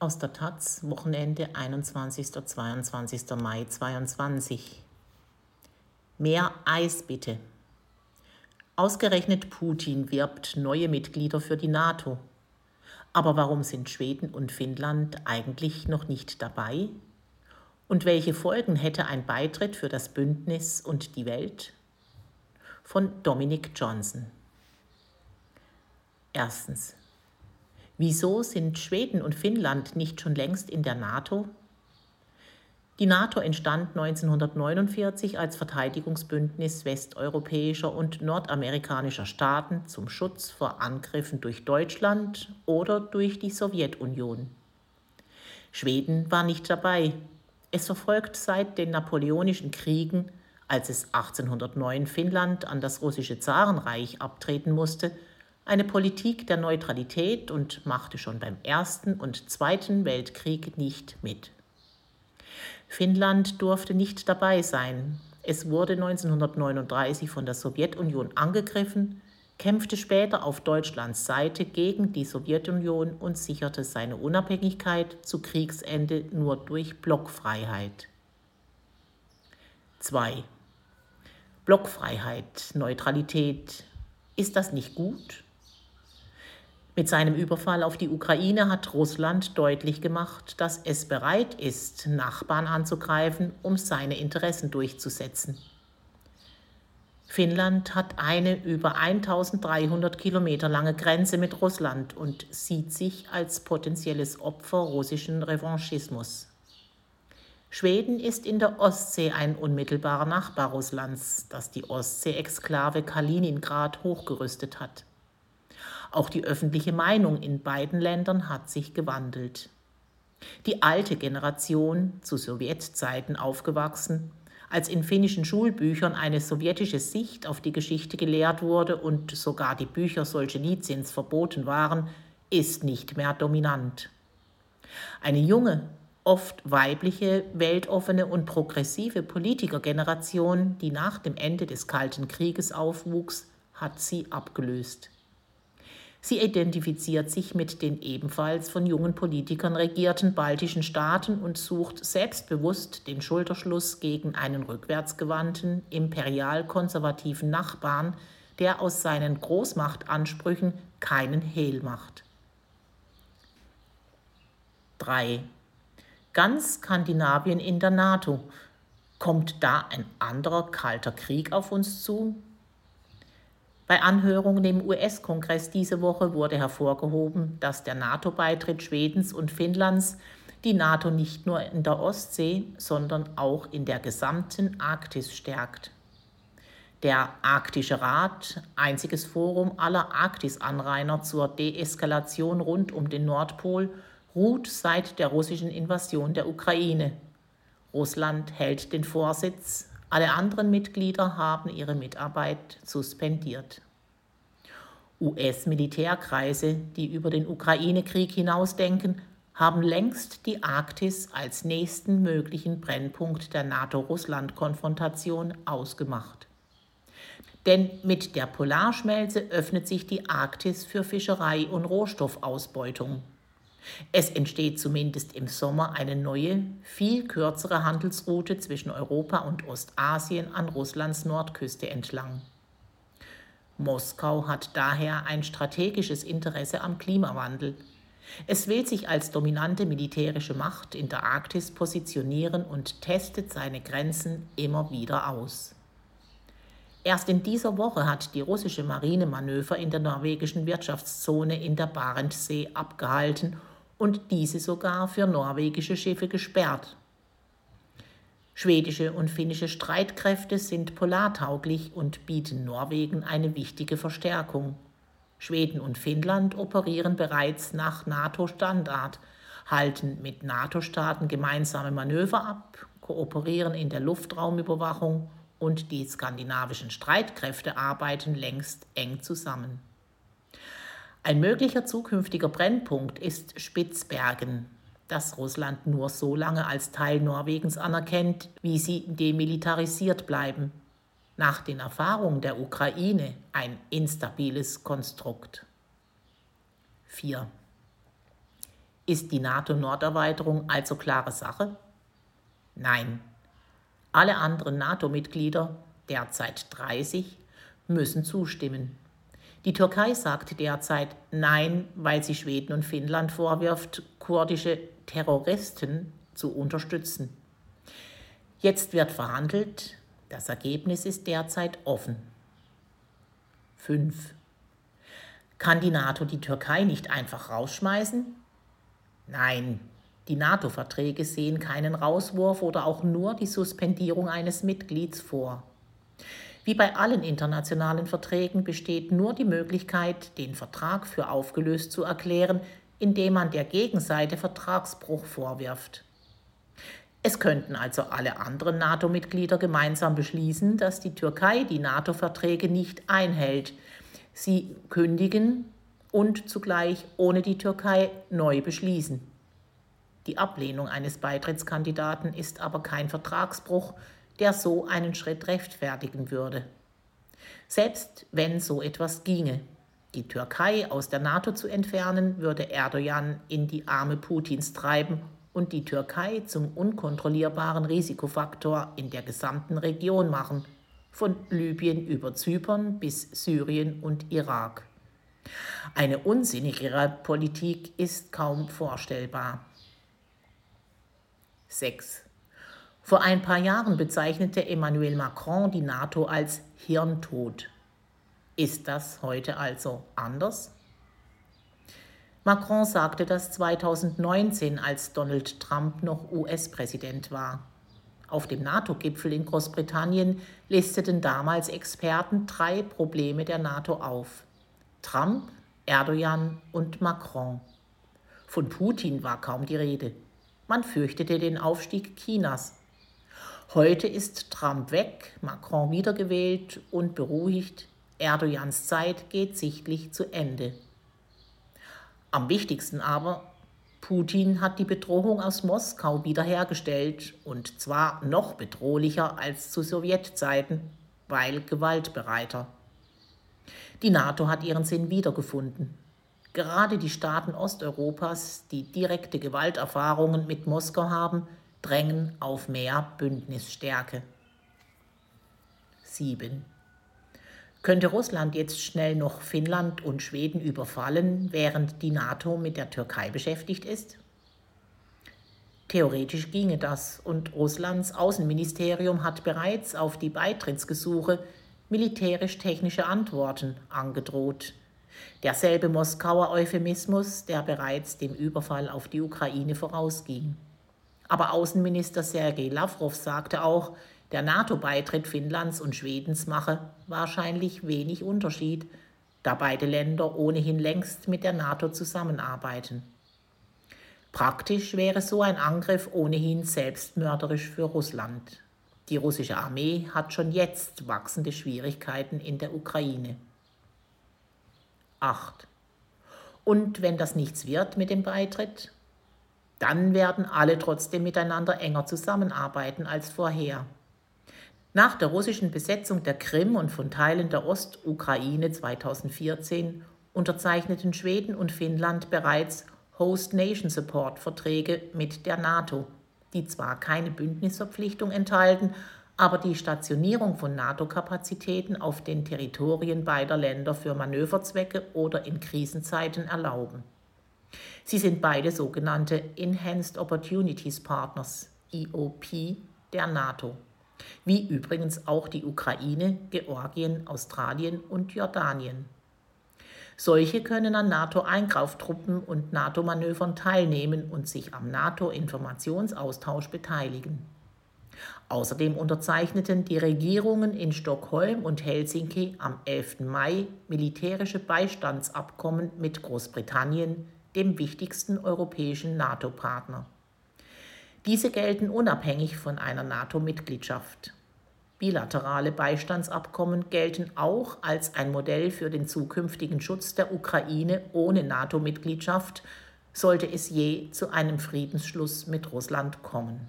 Aus der Taz, Wochenende 21. 22. Mai 22. Mehr Eis bitte. Ausgerechnet Putin wirbt neue Mitglieder für die NATO. Aber warum sind Schweden und Finnland eigentlich noch nicht dabei? Und welche Folgen hätte ein Beitritt für das Bündnis und die Welt? Von Dominic Johnson. Erstens. Wieso sind Schweden und Finnland nicht schon längst in der NATO? Die NATO entstand 1949 als Verteidigungsbündnis westeuropäischer und nordamerikanischer Staaten zum Schutz vor Angriffen durch Deutschland oder durch die Sowjetunion. Schweden war nicht dabei. Es verfolgt seit den Napoleonischen Kriegen, als es 1809 Finnland an das russische Zarenreich abtreten musste, eine Politik der Neutralität und machte schon beim Ersten und Zweiten Weltkrieg nicht mit. Finnland durfte nicht dabei sein. Es wurde 1939 von der Sowjetunion angegriffen, kämpfte später auf Deutschlands Seite gegen die Sowjetunion und sicherte seine Unabhängigkeit zu Kriegsende nur durch Blockfreiheit. 2. Blockfreiheit, Neutralität. Ist das nicht gut? Mit seinem Überfall auf die Ukraine hat Russland deutlich gemacht, dass es bereit ist, Nachbarn anzugreifen, um seine Interessen durchzusetzen. Finnland hat eine über 1300 Kilometer lange Grenze mit Russland und sieht sich als potenzielles Opfer russischen Revanchismus. Schweden ist in der Ostsee ein unmittelbarer Nachbar Russlands, das die Ostsee-Exklave Kaliningrad hochgerüstet hat. Auch die öffentliche Meinung in beiden Ländern hat sich gewandelt. Die alte Generation, zu Sowjetzeiten aufgewachsen, als in finnischen Schulbüchern eine sowjetische Sicht auf die Geschichte gelehrt wurde und sogar die Bücher Solzhenitsyns verboten waren, ist nicht mehr dominant. Eine junge, oft weibliche, weltoffene und progressive Politikergeneration, die nach dem Ende des Kalten Krieges aufwuchs, hat sie abgelöst. Sie identifiziert sich mit den ebenfalls von jungen Politikern regierten baltischen Staaten und sucht selbstbewusst den Schulterschluss gegen einen rückwärtsgewandten, imperial-konservativen Nachbarn, der aus seinen Großmachtansprüchen keinen Hehl macht. 3. Ganz Skandinavien in der NATO. Kommt da ein anderer kalter Krieg auf uns zu? Bei Anhörungen im US-Kongress diese Woche wurde hervorgehoben, dass der NATO-Beitritt Schwedens und Finnlands die NATO nicht nur in der Ostsee, sondern auch in der gesamten Arktis stärkt. Der Arktische Rat, einziges Forum aller Arktisanrainer zur Deeskalation rund um den Nordpol, ruht seit der russischen Invasion der Ukraine. Russland hält den Vorsitz, alle anderen Mitglieder haben ihre Mitarbeit suspendiert. US-Militärkreise, die über den Ukraine-Krieg hinausdenken, haben längst die Arktis als nächsten möglichen Brennpunkt der NATO-Russland-Konfrontation ausgemacht. Denn mit der Polarschmelze öffnet sich die Arktis für Fischerei und Rohstoffausbeutung. Es entsteht zumindest im Sommer eine neue, viel kürzere Handelsroute zwischen Europa und Ostasien an Russlands Nordküste entlang. Moskau hat daher ein strategisches Interesse am Klimawandel. Es will sich als dominante militärische Macht in der Arktis positionieren und testet seine Grenzen immer wieder aus. Erst in dieser Woche hat die russische Marine Manöver in der norwegischen Wirtschaftszone in der Barentssee abgehalten und diese sogar für norwegische Schiffe gesperrt. Schwedische und finnische Streitkräfte sind polartauglich und bieten Norwegen eine wichtige Verstärkung. Schweden und Finnland operieren bereits nach NATO-Standard, halten mit NATO-Staaten gemeinsame Manöver ab, kooperieren in der Luftraumüberwachung und die skandinavischen Streitkräfte arbeiten längst eng zusammen. Ein möglicher zukünftiger Brennpunkt ist Spitzbergen, das Russland nur so lange als Teil Norwegens anerkennt, wie sie demilitarisiert bleiben. Nach den Erfahrungen der Ukraine ein instabiles Konstrukt. 4. Ist die NATO-Norderweiterung also klare Sache? Nein. Alle anderen NATO-Mitglieder, derzeit 30, müssen zustimmen. Die Türkei sagt derzeit Nein, weil sie Schweden und Finnland vorwirft, kurdische Terroristen zu unterstützen. Jetzt wird verhandelt, das Ergebnis ist derzeit offen. 5. Kann die NATO die Türkei nicht einfach rausschmeißen? Nein, die NATO-Verträge sehen keinen Rauswurf oder auch nur die Suspendierung eines Mitglieds vor. Wie bei allen internationalen Verträgen besteht nur die Möglichkeit, den Vertrag für aufgelöst zu erklären, indem man der Gegenseite Vertragsbruch vorwirft. Es könnten also alle anderen NATO-Mitglieder gemeinsam beschließen, dass die Türkei die NATO-Verträge nicht einhält, sie kündigen und zugleich ohne die Türkei neu beschließen. Die Ablehnung eines Beitrittskandidaten ist aber kein Vertragsbruch, der so einen Schritt rechtfertigen würde. Selbst wenn so etwas ginge, die Türkei aus der NATO zu entfernen, würde Erdogan in die Arme Putins treiben und die Türkei zum unkontrollierbaren Risikofaktor in der gesamten Region machen, von Libyen über Zypern bis Syrien und Irak. Eine unsinnigere Politik ist kaum vorstellbar. 6. Vor ein paar Jahren bezeichnete Emmanuel Macron die NATO als Hirntod. Ist das heute also anders? Macron sagte das 2019, als Donald Trump noch US-Präsident war. Auf dem NATO-Gipfel in Großbritannien listeten damals Experten drei Probleme der NATO auf. Trump, Erdogan und Macron. Von Putin war kaum die Rede. Man fürchtete den Aufstieg Chinas. Heute ist Trump weg, Macron wiedergewählt und beruhigt. Erdogans Zeit geht sichtlich zu Ende. Am wichtigsten aber, Putin hat die Bedrohung aus Moskau wiederhergestellt und zwar noch bedrohlicher als zu Sowjetzeiten, weil gewaltbereiter. Die NATO hat ihren Sinn wiedergefunden. Gerade die Staaten Osteuropas, die direkte Gewalterfahrungen mit Moskau haben, drängen auf mehr Bündnisstärke. 7. Könnte Russland jetzt schnell noch Finnland und Schweden überfallen, während die NATO mit der Türkei beschäftigt ist? Theoretisch ginge das und Russlands Außenministerium hat bereits auf die Beitrittsgesuche militärisch-technische Antworten angedroht. Derselbe Moskauer Euphemismus, der bereits dem Überfall auf die Ukraine vorausging. Aber Außenminister Sergei Lavrov sagte auch, der NATO-Beitritt Finnlands und Schwedens mache wahrscheinlich wenig Unterschied, da beide Länder ohnehin längst mit der NATO zusammenarbeiten. Praktisch wäre so ein Angriff ohnehin selbstmörderisch für Russland. Die russische Armee hat schon jetzt wachsende Schwierigkeiten in der Ukraine. 8. Und wenn das nichts wird mit dem Beitritt, dann werden alle trotzdem miteinander enger zusammenarbeiten als vorher. Nach der russischen Besetzung der Krim und von Teilen der Ostukraine 2014 unterzeichneten Schweden und Finnland bereits Host Nation Support Verträge mit der NATO, die zwar keine Bündnisverpflichtung enthalten, aber die Stationierung von NATO-Kapazitäten auf den Territorien beider Länder für Manöverzwecke oder in Krisenzeiten erlauben. Sie sind beide sogenannte Enhanced Opportunities Partners, EOP, der NATO wie übrigens auch die Ukraine, Georgien, Australien und Jordanien. Solche können an NATO-Eingreiftruppen und NATO-Manövern teilnehmen und sich am NATO-Informationsaustausch beteiligen. Außerdem unterzeichneten die Regierungen in Stockholm und Helsinki am 11. Mai militärische Beistandsabkommen mit Großbritannien, dem wichtigsten europäischen NATO-Partner. Diese gelten unabhängig von einer NATO-Mitgliedschaft. Bilaterale Beistandsabkommen gelten auch als ein Modell für den zukünftigen Schutz der Ukraine ohne NATO-Mitgliedschaft, sollte es je zu einem Friedensschluss mit Russland kommen.